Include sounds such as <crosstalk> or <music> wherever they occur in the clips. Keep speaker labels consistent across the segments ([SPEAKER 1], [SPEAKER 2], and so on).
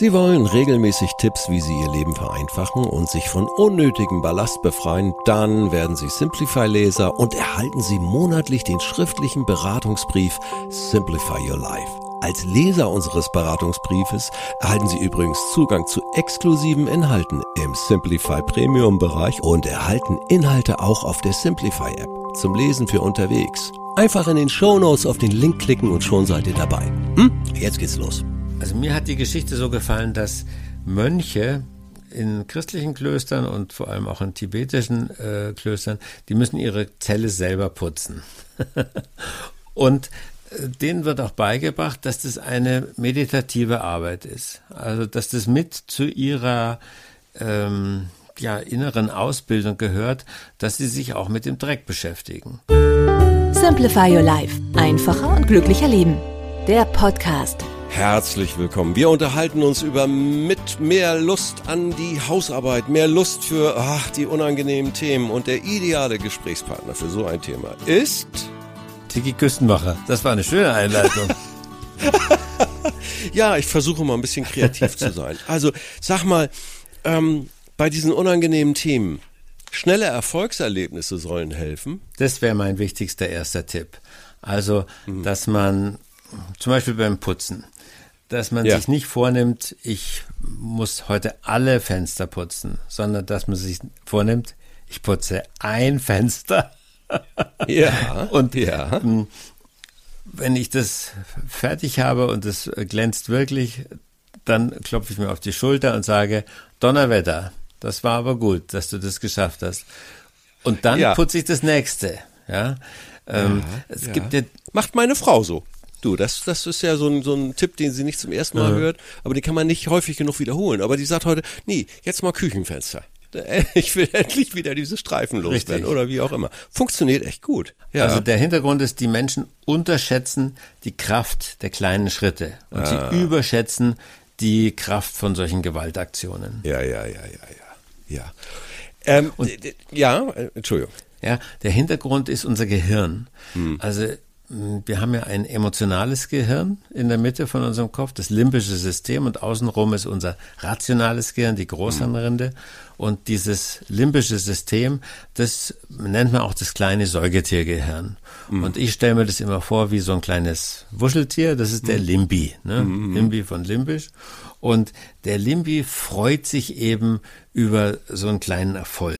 [SPEAKER 1] Sie wollen regelmäßig Tipps, wie Sie Ihr Leben vereinfachen und sich von unnötigem Ballast befreien? Dann werden Sie Simplify-Leser und erhalten Sie monatlich den schriftlichen Beratungsbrief Simplify Your Life. Als Leser unseres Beratungsbriefes erhalten Sie übrigens Zugang zu exklusiven Inhalten im Simplify Premium Bereich und erhalten Inhalte auch auf der Simplify App zum Lesen für unterwegs. Einfach in den Show Notes auf den Link klicken und schon seid ihr dabei. Hm? Jetzt geht's los.
[SPEAKER 2] Also mir hat die Geschichte so gefallen, dass Mönche in christlichen Klöstern und vor allem auch in tibetischen äh, Klöstern, die müssen ihre Zelle selber putzen. <laughs> und äh, denen wird auch beigebracht, dass das eine meditative Arbeit ist. Also dass das mit zu ihrer ähm, ja, inneren Ausbildung gehört, dass sie sich auch mit dem Dreck beschäftigen.
[SPEAKER 3] Simplify Your Life. Einfacher und glücklicher Leben. Der Podcast.
[SPEAKER 1] Herzlich willkommen. Wir unterhalten uns über mit mehr Lust an die Hausarbeit, mehr Lust für ach, die unangenehmen Themen und der ideale Gesprächspartner für so ein Thema ist
[SPEAKER 2] Tiki Küstenmacher. Das war eine schöne Einleitung. <laughs> <laughs>
[SPEAKER 1] ja, ich versuche mal ein bisschen kreativ zu sein. Also sag mal, ähm, bei diesen unangenehmen Themen, schnelle Erfolgserlebnisse sollen helfen.
[SPEAKER 2] Das wäre mein wichtigster erster Tipp. Also, mhm. dass man zum Beispiel beim Putzen, dass man ja. sich nicht vornimmt, ich muss heute alle Fenster putzen, sondern dass man sich vornimmt, ich putze ein <laughs> Fenster.
[SPEAKER 1] ja.
[SPEAKER 2] Und ja. Ähm, wenn ich das fertig habe und es glänzt wirklich, dann klopfe ich mir auf die Schulter und sage, Donnerwetter, das war aber gut, dass du das geschafft hast. Und dann ja. putze ich das nächste. Ja, ähm, ja es gibt ja
[SPEAKER 1] macht meine Frau so. Du, das, das ist ja so ein, so ein Tipp, den sie nicht zum ersten Mal ja. hört, aber den kann man nicht häufig genug wiederholen. Aber die sagt heute, nee, jetzt mal Küchenfenster. <laughs> Ich will endlich wieder diese Streifen loswerden oder wie auch immer. Funktioniert echt gut.
[SPEAKER 2] Ja. Also der Hintergrund ist, die Menschen unterschätzen die Kraft der kleinen Schritte und ah. sie überschätzen die Kraft von solchen Gewaltaktionen.
[SPEAKER 1] Ja, ja, ja, ja, ja. Ja, ähm, und, ja äh, Entschuldigung.
[SPEAKER 2] Ja, der Hintergrund ist unser Gehirn. Hm. Also wir haben ja ein emotionales Gehirn in der Mitte von unserem Kopf, das limbische System und außenrum ist unser rationales Gehirn, die Großhirnrinde. Und dieses limbische System, das nennt man auch das kleine Säugetiergehirn. Mhm. Und ich stelle mir das immer vor wie so ein kleines Wuscheltier, das ist der mhm. Limbi, ne? Mhm. Limbi von limbisch. Und der Limbi freut sich eben über so einen kleinen Erfolg.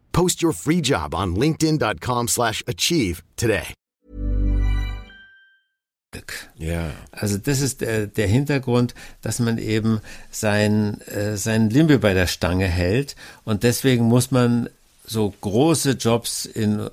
[SPEAKER 4] Post your free job on linkedin.com/achieve today.
[SPEAKER 2] Ja. Also das ist der, der Hintergrund, dass man eben sein äh, sein Limbe bei der Stange hält und deswegen muss man so große Jobs in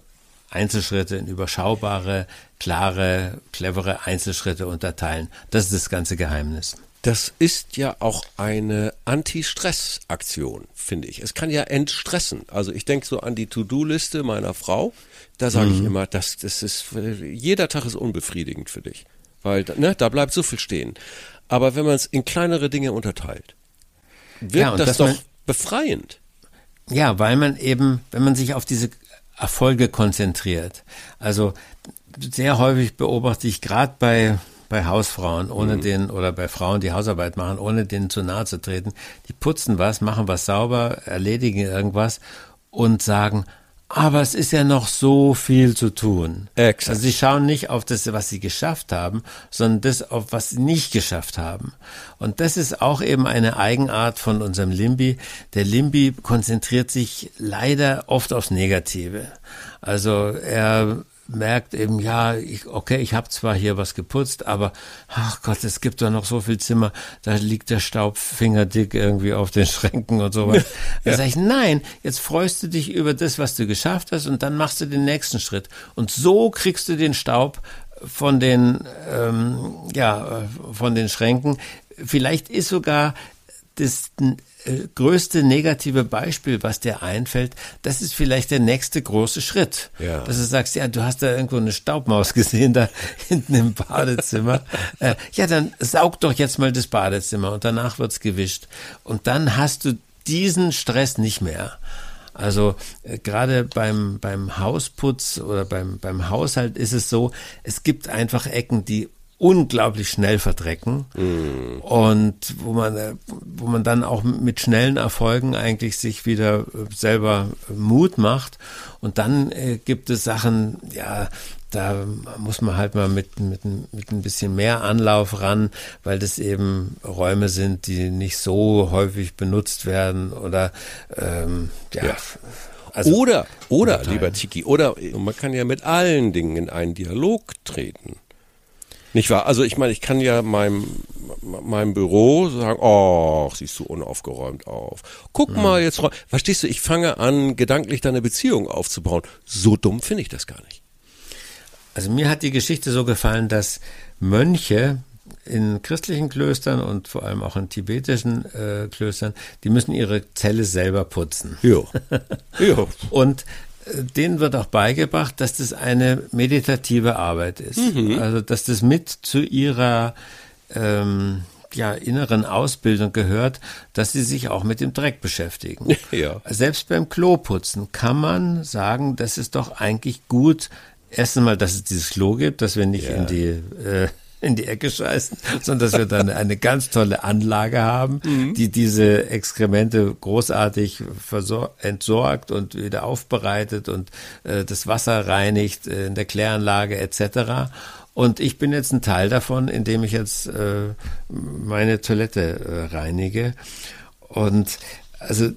[SPEAKER 2] Einzelschritte, in überschaubare, klare, clevere Einzelschritte unterteilen. Das ist das ganze Geheimnis.
[SPEAKER 1] Das ist ja auch eine Anti-Stress-Aktion, finde ich. Es kann ja entstressen. Also ich denke so an die To-Do-Liste meiner Frau. Da sage mhm. ich immer, das, das ist, jeder Tag ist unbefriedigend für dich. Weil, ne, da bleibt so viel stehen. Aber wenn man es in kleinere Dinge unterteilt, wirkt ja, das doch man, befreiend.
[SPEAKER 2] Ja, weil man eben, wenn man sich auf diese Erfolge konzentriert. Also sehr häufig beobachte ich gerade bei bei Hausfrauen, ohne mhm. den, oder bei Frauen, die Hausarbeit machen, ohne denen zu nahe zu treten. Die putzen was, machen was sauber, erledigen irgendwas und sagen, aber es ist ja noch so viel zu tun. Exakt. Also sie schauen nicht auf das, was sie geschafft haben, sondern das, auf was sie nicht geschafft haben. Und das ist auch eben eine Eigenart von unserem Limbi. Der Limbi konzentriert sich leider oft aufs Negative. Also er merkt eben, ja, ich, okay, ich habe zwar hier was geputzt, aber ach Gott, es gibt doch noch so viel Zimmer, da liegt der Staub fingerdick irgendwie auf den Schränken und sowas. <laughs> Ja. Da sage ich, nein, jetzt freust du dich über das, was du geschafft hast und dann machst du den nächsten Schritt. Und so kriegst du den Staub von den, ähm, ja, von den Schränken. Vielleicht ist sogar das äh, größte negative Beispiel, was dir einfällt, das ist vielleicht der nächste große Schritt.
[SPEAKER 1] Ja.
[SPEAKER 2] Dass du sagst, ja, du hast da irgendwo eine Staubmaus <laughs> gesehen, da hinten im Badezimmer. <laughs> äh, ja, dann saug doch jetzt mal das Badezimmer und danach wird's gewischt. Und dann hast du diesen Stress nicht mehr. Also äh, gerade beim, beim Hausputz oder beim, beim Haushalt ist es so, es gibt einfach Ecken, die unglaublich schnell verdrecken
[SPEAKER 1] Mm.
[SPEAKER 2] und wo man äh, wo man dann auch mit schnellen Erfolgen eigentlich sich wieder äh, selber Mut macht und dann äh, gibt es Sachen ja da muss man halt mal mit, mit, mit ein bisschen mehr Anlauf ran, weil das eben Räume sind, die nicht so häufig benutzt werden oder ähm, ja,
[SPEAKER 1] Ja.
[SPEAKER 2] Also,
[SPEAKER 1] oder, oder, lieber Tiki, oder man kann ja mit allen Dingen in einen Dialog treten. Nicht wahr? Also ich meine, ich kann ja meinem, meinem Büro sagen, oh, siehst du unaufgeräumt auf. Guck mal jetzt, verstehst du, ich fange an, gedanklich deine Beziehung aufzubauen. So dumm finde ich das gar nicht.
[SPEAKER 2] Also mir hat die Geschichte so gefallen, dass Mönche in christlichen Klöstern und vor allem auch in tibetischen äh, Klöstern, die müssen ihre Zelle selber putzen.
[SPEAKER 1] Ja. <laughs> ja.
[SPEAKER 2] Und denen wird auch beigebracht, dass das eine meditative Arbeit ist. Also dass das mit zu ihrer ähm, ja, inneren Ausbildung gehört, dass sie sich auch mit dem Dreck beschäftigen. <laughs>
[SPEAKER 1] Ja.
[SPEAKER 2] Selbst beim Kloputzen kann man sagen, das ist doch eigentlich gut, erst einmal, dass es dieses Klo gibt, dass wir nicht in die äh, in die Ecke scheißen, sondern dass wir dann eine ganz tolle Anlage haben, die diese Exkremente großartig entsorgt und wieder aufbereitet und äh, das Wasser reinigt äh, in der Kläranlage etc. Und ich bin jetzt ein Teil davon, indem ich jetzt äh, meine Toilette äh, reinige. Und also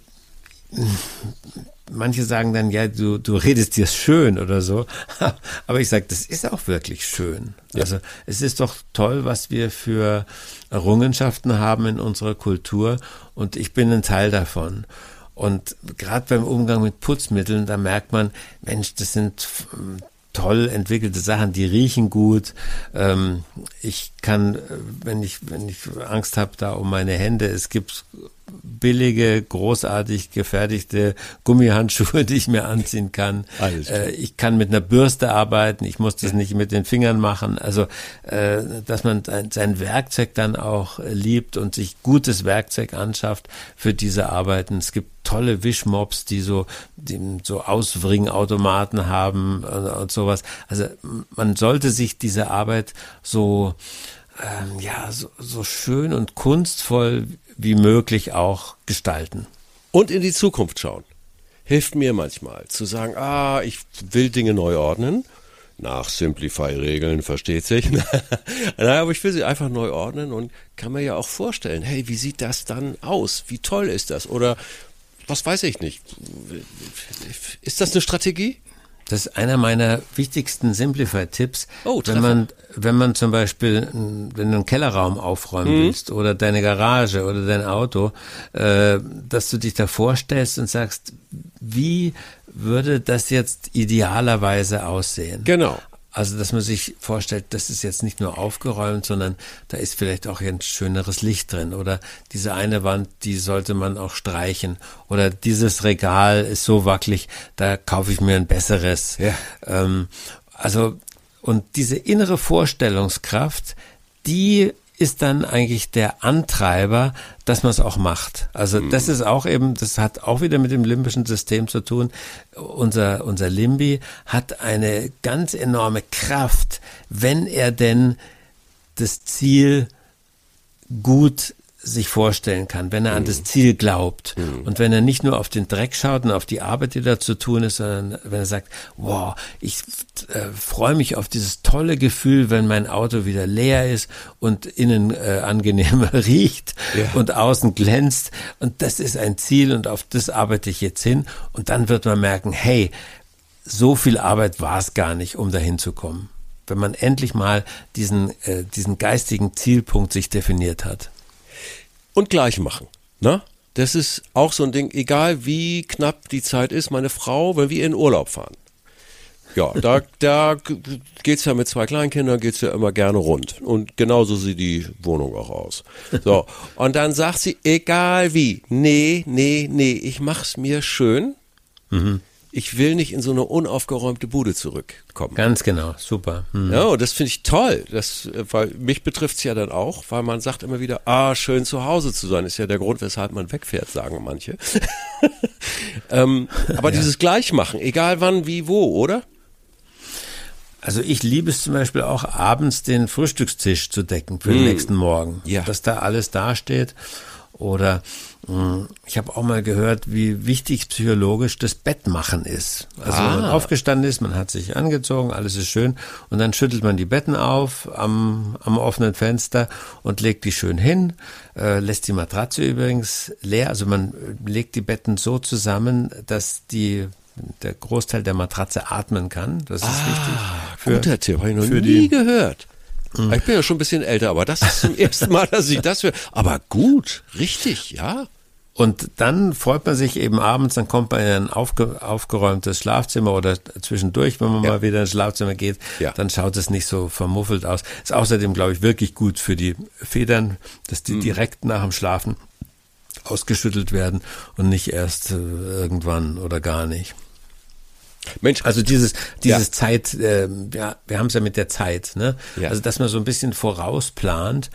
[SPEAKER 2] manche sagen dann, ja, du, du redest dir schön oder so. <laughs> Aber ich sage, das ist auch wirklich schön. Also es ist doch toll, was wir für Errungenschaften haben in unserer Kultur und ich bin ein Teil davon. Und gerade beim Umgang mit Putzmitteln, da merkt man, Mensch, das sind ähm, toll entwickelte Sachen, die riechen gut. Ähm, ich kann, äh, wenn ich, wenn ich Angst habe da um meine Hände, es gibt billige, großartig gefertigte Gummihandschuhe, die ich mir anziehen kann. Äh, ich kann mit einer Bürste arbeiten, ich muss das nicht mit den Fingern machen. Also, äh, dass man sein, Werkzeug dann auch äh, liebt und sich gutes Werkzeug anschafft für diese Arbeiten. Es gibt tolle Wischmops, die so, die so Auswringautomaten haben und, und sowas. Also man sollte sich diese Arbeit so ähm, ja so, so schön und kunstvoll wie möglich auch gestalten.
[SPEAKER 1] Und in die Zukunft schauen. Hilft mir manchmal zu sagen, ah, ich will Dinge neu ordnen. Nach Simplify-Regeln, versteht sich. <laughs> Nein, aber ich will sie einfach neu ordnen und kann mir ja auch vorstellen, hey, wie sieht das dann aus? Wie toll ist das? Oder was weiß ich nicht. Ist das eine Strategie?
[SPEAKER 2] Das ist einer meiner wichtigsten Simplify-Tipps.
[SPEAKER 1] Oh,
[SPEAKER 2] wenn
[SPEAKER 1] Treffer.
[SPEAKER 2] man, wenn man zum Beispiel, wenn du einen Kellerraum aufräumen
[SPEAKER 1] Mhm.
[SPEAKER 2] willst oder deine Garage oder dein Auto, äh, dass du dich da vorstellst und sagst, wie würde das jetzt idealerweise aussehen?
[SPEAKER 1] Genau.
[SPEAKER 2] Also, dass man sich vorstellt, das ist jetzt nicht nur aufgeräumt, sondern da ist vielleicht auch ein schöneres Licht drin. Oder diese eine Wand, die sollte man auch streichen. Oder dieses Regal ist so wackelig, da kaufe ich mir ein besseres.
[SPEAKER 1] Ja.
[SPEAKER 2] Ähm, also, und diese innere Vorstellungskraft, die ist dann eigentlich der Antreiber, dass man es auch macht. Also das ist auch eben, das hat auch wieder mit dem limbischen System zu tun. Unser, unser Limbi hat eine ganz enorme Kraft, wenn er denn das Ziel gut sich vorstellen kann, wenn er an das Ziel glaubt und wenn er nicht nur auf den Dreck schaut und auf die Arbeit, die da zu tun ist, sondern wenn er sagt, wow, ich äh, freue mich auf dieses tolle Gefühl, wenn mein Auto wieder leer ist und innen äh, angenehmer <laughs> riecht
[SPEAKER 1] Ja.
[SPEAKER 2] und außen glänzt und das ist ein Ziel und auf das arbeite ich jetzt hin und dann wird man merken, hey, so viel Arbeit war es gar nicht, um dahin zu kommen. Wenn man endlich mal diesen, äh, diesen geistigen Zielpunkt sich definiert hat.
[SPEAKER 1] Und gleich machen. Ne? Das ist auch so ein Ding, egal wie knapp die Zeit ist, meine Frau, wenn wir in Urlaub fahren, Ja, da, da geht's ja mit zwei Kleinkindern geht's ja immer gerne rund. Und genauso sieht die Wohnung auch aus. So. <laughs> Und dann sagt sie, egal wie, nee, nee, nee, ich mach's mir schön. Mhm ich will nicht in so eine unaufgeräumte Bude zurückkommen.
[SPEAKER 2] Ganz genau, super.
[SPEAKER 1] Mhm. Ja, das finde ich toll, das, weil mich betrifft es ja dann auch, weil man sagt immer wieder, ah, schön zu Hause zu sein, ist ja der Grund, weshalb man wegfährt, sagen manche. <laughs> ähm, aber ja. dieses Gleichmachen, egal wann, wie, wo, oder?
[SPEAKER 2] Also ich liebe es zum Beispiel auch abends den Frühstückstisch zu decken für den hm. nächsten Morgen, ja. dass da alles dasteht oder hm, ich habe auch mal gehört, wie wichtig psychologisch das Bettmachen ist. Also ah. wenn man aufgestanden ist, man hat sich angezogen, alles ist schön und dann schüttelt man die Betten auf am, am offenen Fenster und legt die schön hin, äh, lässt die Matratze übrigens leer. Also man legt die Betten so zusammen, dass die der Großteil der Matratze atmen kann. Das ist ah, wichtig.
[SPEAKER 1] Für, guter Tipp, habe ich noch nie die, gehört. Mhm. Ich bin ja schon ein bisschen älter, aber das ist zum ersten Mal, dass ich das höre. Aber gut, richtig, ja.
[SPEAKER 2] Und dann freut man sich eben abends, dann kommt man in ein aufge, aufgeräumtes Schlafzimmer oder zwischendurch, wenn man ja. mal wieder ins Schlafzimmer geht, ja. dann schaut es nicht so vermuffelt aus. Ist außerdem, glaube ich, wirklich gut für die Federn, dass die mhm. direkt nach dem Schlafen ausgeschüttelt werden und nicht erst äh, irgendwann oder gar nicht. Mensch, also dieses dieses ja. Zeit, äh, ja, wir haben es ja mit der Zeit, ne? Ja. Also dass man so ein bisschen vorausplant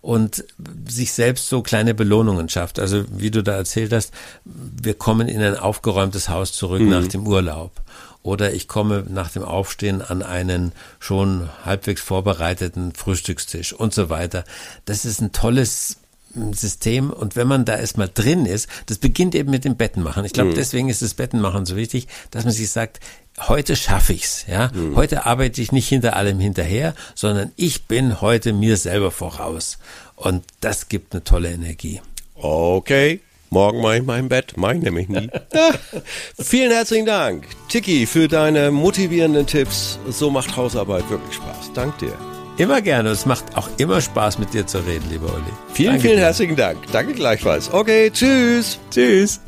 [SPEAKER 2] und sich selbst so kleine Belohnungen schafft. Also wie du da erzählt hast, wir kommen in ein aufgeräumtes Haus zurück mhm. nach dem Urlaub. Oder ich komme nach dem Aufstehen an einen schon halbwegs vorbereiteten Frühstückstisch und so weiter. Das ist ein tolles System und wenn man da erstmal drin ist, das beginnt eben mit dem Bettenmachen. Ich glaube, mhm. deswegen ist das Bettenmachen so wichtig, dass man sich sagt, heute schaffe ich's, ja. Mhm. Heute arbeite ich nicht hinter allem hinterher, sondern ich bin heute mir selber voraus. Und das gibt eine tolle Energie.
[SPEAKER 1] Okay. Morgen mache ich mein Bett, mache ich nämlich nie. <laughs> Vielen herzlichen Dank, Tiki, für deine motivierenden Tipps. So macht Hausarbeit wirklich Spaß. Dank dir.
[SPEAKER 2] Immer gerne. Es macht auch immer Spaß, mit dir zu reden, lieber Olli.
[SPEAKER 1] Vielen, Danke vielen dir. herzlichen Dank. Danke gleichfalls. Okay, tschüss.
[SPEAKER 2] Tschüss.